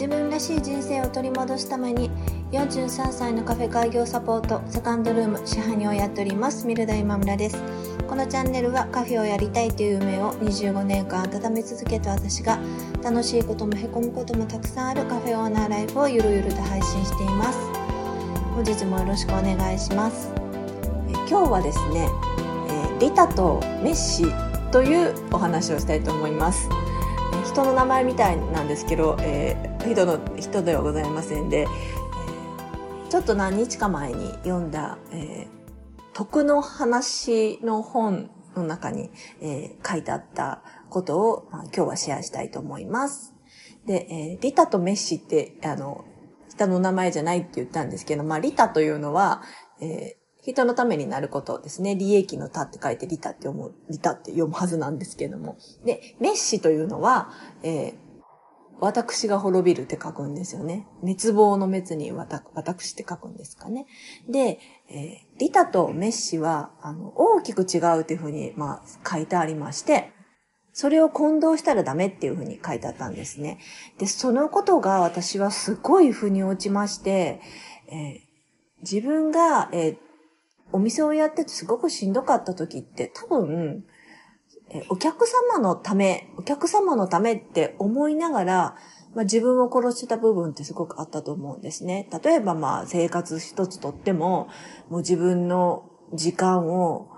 自分らしい人生を取り戻すために43歳のカフェ開業サポートセカンドルーム支配人をやっておりますミルダ今村です。このチャンネルはカフェをやりたいという夢を25年間温め続けた私が楽しいこともへこむこともたくさんあるカフェオーナーライフをゆるゆると配信しています。本日もよろしくお願いします。え今日はですね、えーリタとメッシというお話をしたいと思います。人の名前みたいなんですけど、えー人の人ではございませんで、えーちょっと何日か前に読んだ、えー徳の話の本の中に、えー書いてあったことを、まあ、今日はシェアしたいと思います。で、えーリタとメッシって、あの、人の名前じゃないって言ったんですけど、まあ、リタというのは、えー人のためになることですね。利益の他って書いてリタって読む、リタって読むはずなんですけども。で、メッシというのは、えー私が滅びるって書くんですよね。滅亡の滅に私って書くんですかね。で、えーリタとメッシは、あの、大きく違うっていうふうに、まあ、書いてありまして、それを混同したらダメっていうふうに書いてあったんですね。で、そのことが私はすごい腑に落ちまして、えー自分が、えーお店をやっててすごくしんどかった時って多分、えお客様のため、お客様のためって思いながら、まあ、自分を殺してた部分ってすごくあったと思うんですね。例えばまあ生活一つとっても、もう自分の時間を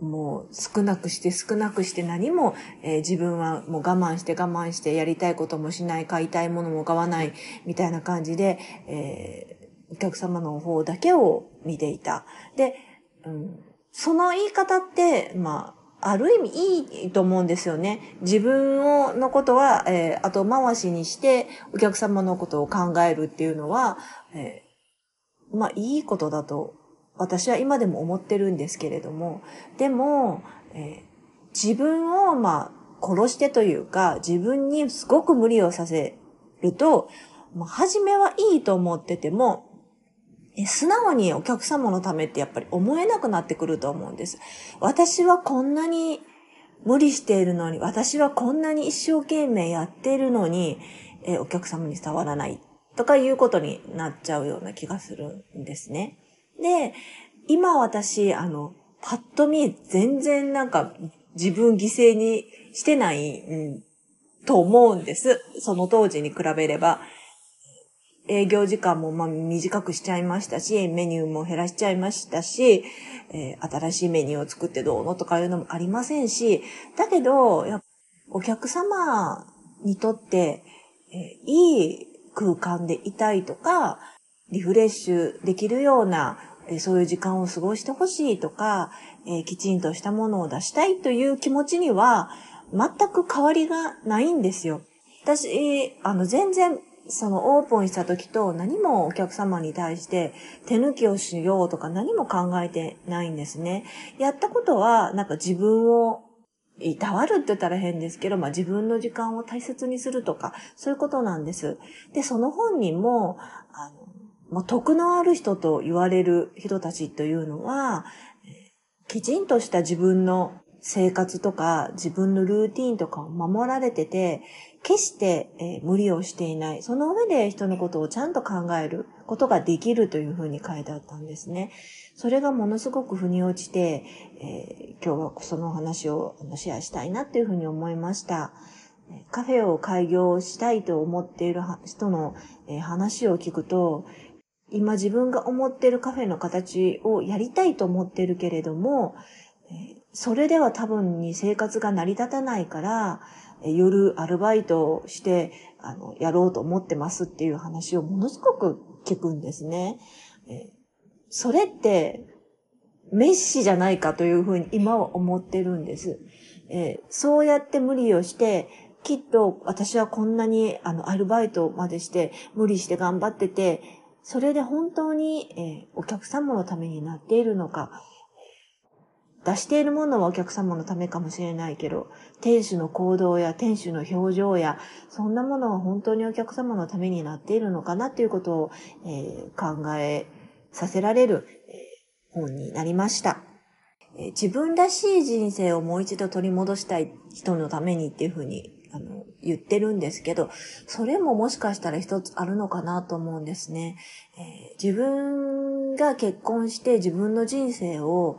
もう少なくして少なくして何も、えー自分はもう我慢して我慢してやりたいこともしない、買いたいものも買わないみたいな感じで、えーお客様の方だけを見ていた。で、うん、その言い方って、まあ、ある意味いいと思うんですよね。自分をのことは、えー後回しにしてお客様のことを考えるっていうのは、えーまあいいことだと私は今でも思ってるんですけれども、でも、えー自分をまあ殺してというか、自分にすごく無理をさせると、ま、初めはいいと思ってても、素直にお客様のためってやっぱり思えなくなってくると思うんです。私はこんなに無理しているのに、私はこんなに一生懸命やっているのに、えお客様に伝わらないとかいうことになっちゃうような気がするんですね。で、今私、あの、パッと見全然なんか自分犠牲にしてない、うん、と思うんです。その当時に比べれば。営業時間もまあ短くしちゃいましたし、メニューも減らしちゃいましたし、えー新しいメニューを作ってどうのとかいうのもありませんし、だけど、やお客様にとって、えーいい空間でいたいとか、リフレッシュできるような、えーそういう時間を過ごしてほしいとか、えーきちんとしたものを出したいという気持ちには、全く変わりがないんですよ。私、あの、全然、そのオープンした時と何もお客様に対して手抜きをしようとか何も考えてないんですね。やったことは、なんか自分をいたわるって言ったら変ですけど、まあ自分の時間を大切にするとか、そういうことなんです。で、その本人も、あの、まあ、徳のある人と言われる人たちというのは、きちんとした自分の生活とか自分のルーティンとかを守られてて、決して、えー無理をしていない。その上で人のことをちゃんと考えることができるというふうに書いてあったんですね。それがものすごく腑に落ちて、えー今日はその話をシェアしたいなっていうふうに思いました。カフェを開業したいと思っている人の、えー話を聞くと、今自分が思っているカフェの形をやりたいと思っているけれども、それでは多分に生活が成り立たないから、夜アルバイトをして、あの、やろうと思ってますっていう話をものすごく聞くんですね。えそれって、メッシじゃないかというふうに今は思ってるんです。えそうやって無理をして、きっと私はこんなにあのアルバイトまでして無理して頑張ってて、それで本当に、えーお客様のためになっているのか、出しているものはお客様のためかもしれないけど、店主の行動や店主の表情や、そんなものは本当にお客様のためになっているのかなということを、えー考えさせられる、えー本になりました。えー自分らしい人生をもう一度取り戻したい人のためにっていうふうにあの、言ってるんですけど、それももしかしたら一つあるのかなと思うんですね。えー、自分が結婚して自分の人生を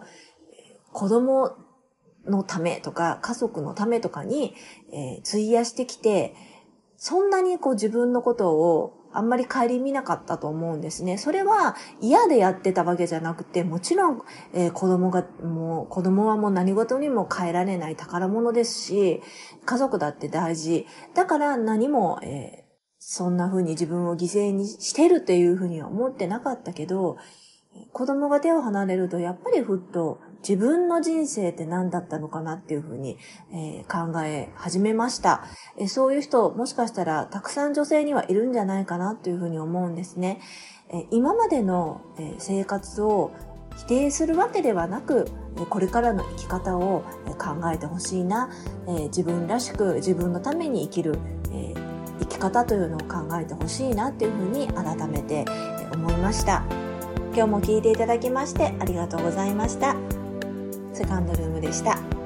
子供のためとか家族のためとかに、えー、費やしてきて、そんなにこう自分のことをあんまり顧みなかったと思うんですね。それは嫌でやってたわけじゃなくて、もちろん、えー、子供が、もう子供はもう何事にも変えられない宝物ですし、家族だって大事。だから何も、えー、そんな風に自分を犠牲にしてるっていう風には思ってなかったけど、子供が手を離れると、やっぱりふっと自分の人生って何だったのかなっていうふうに、えー、考え始めました、えー、そういう人、もしかしたらたくさん女性にはいるんじゃないかなというふうに思うんですね。えー、今までの、え生活を否定するわけではなく、これからの生き方を考えてほしいな、え自分らしく自分のために生きる、え生き方というのを考えてほしいなっていうふうに改めて思いました。今日も聞いていただきましてありがとうございました。セカンドルームでした。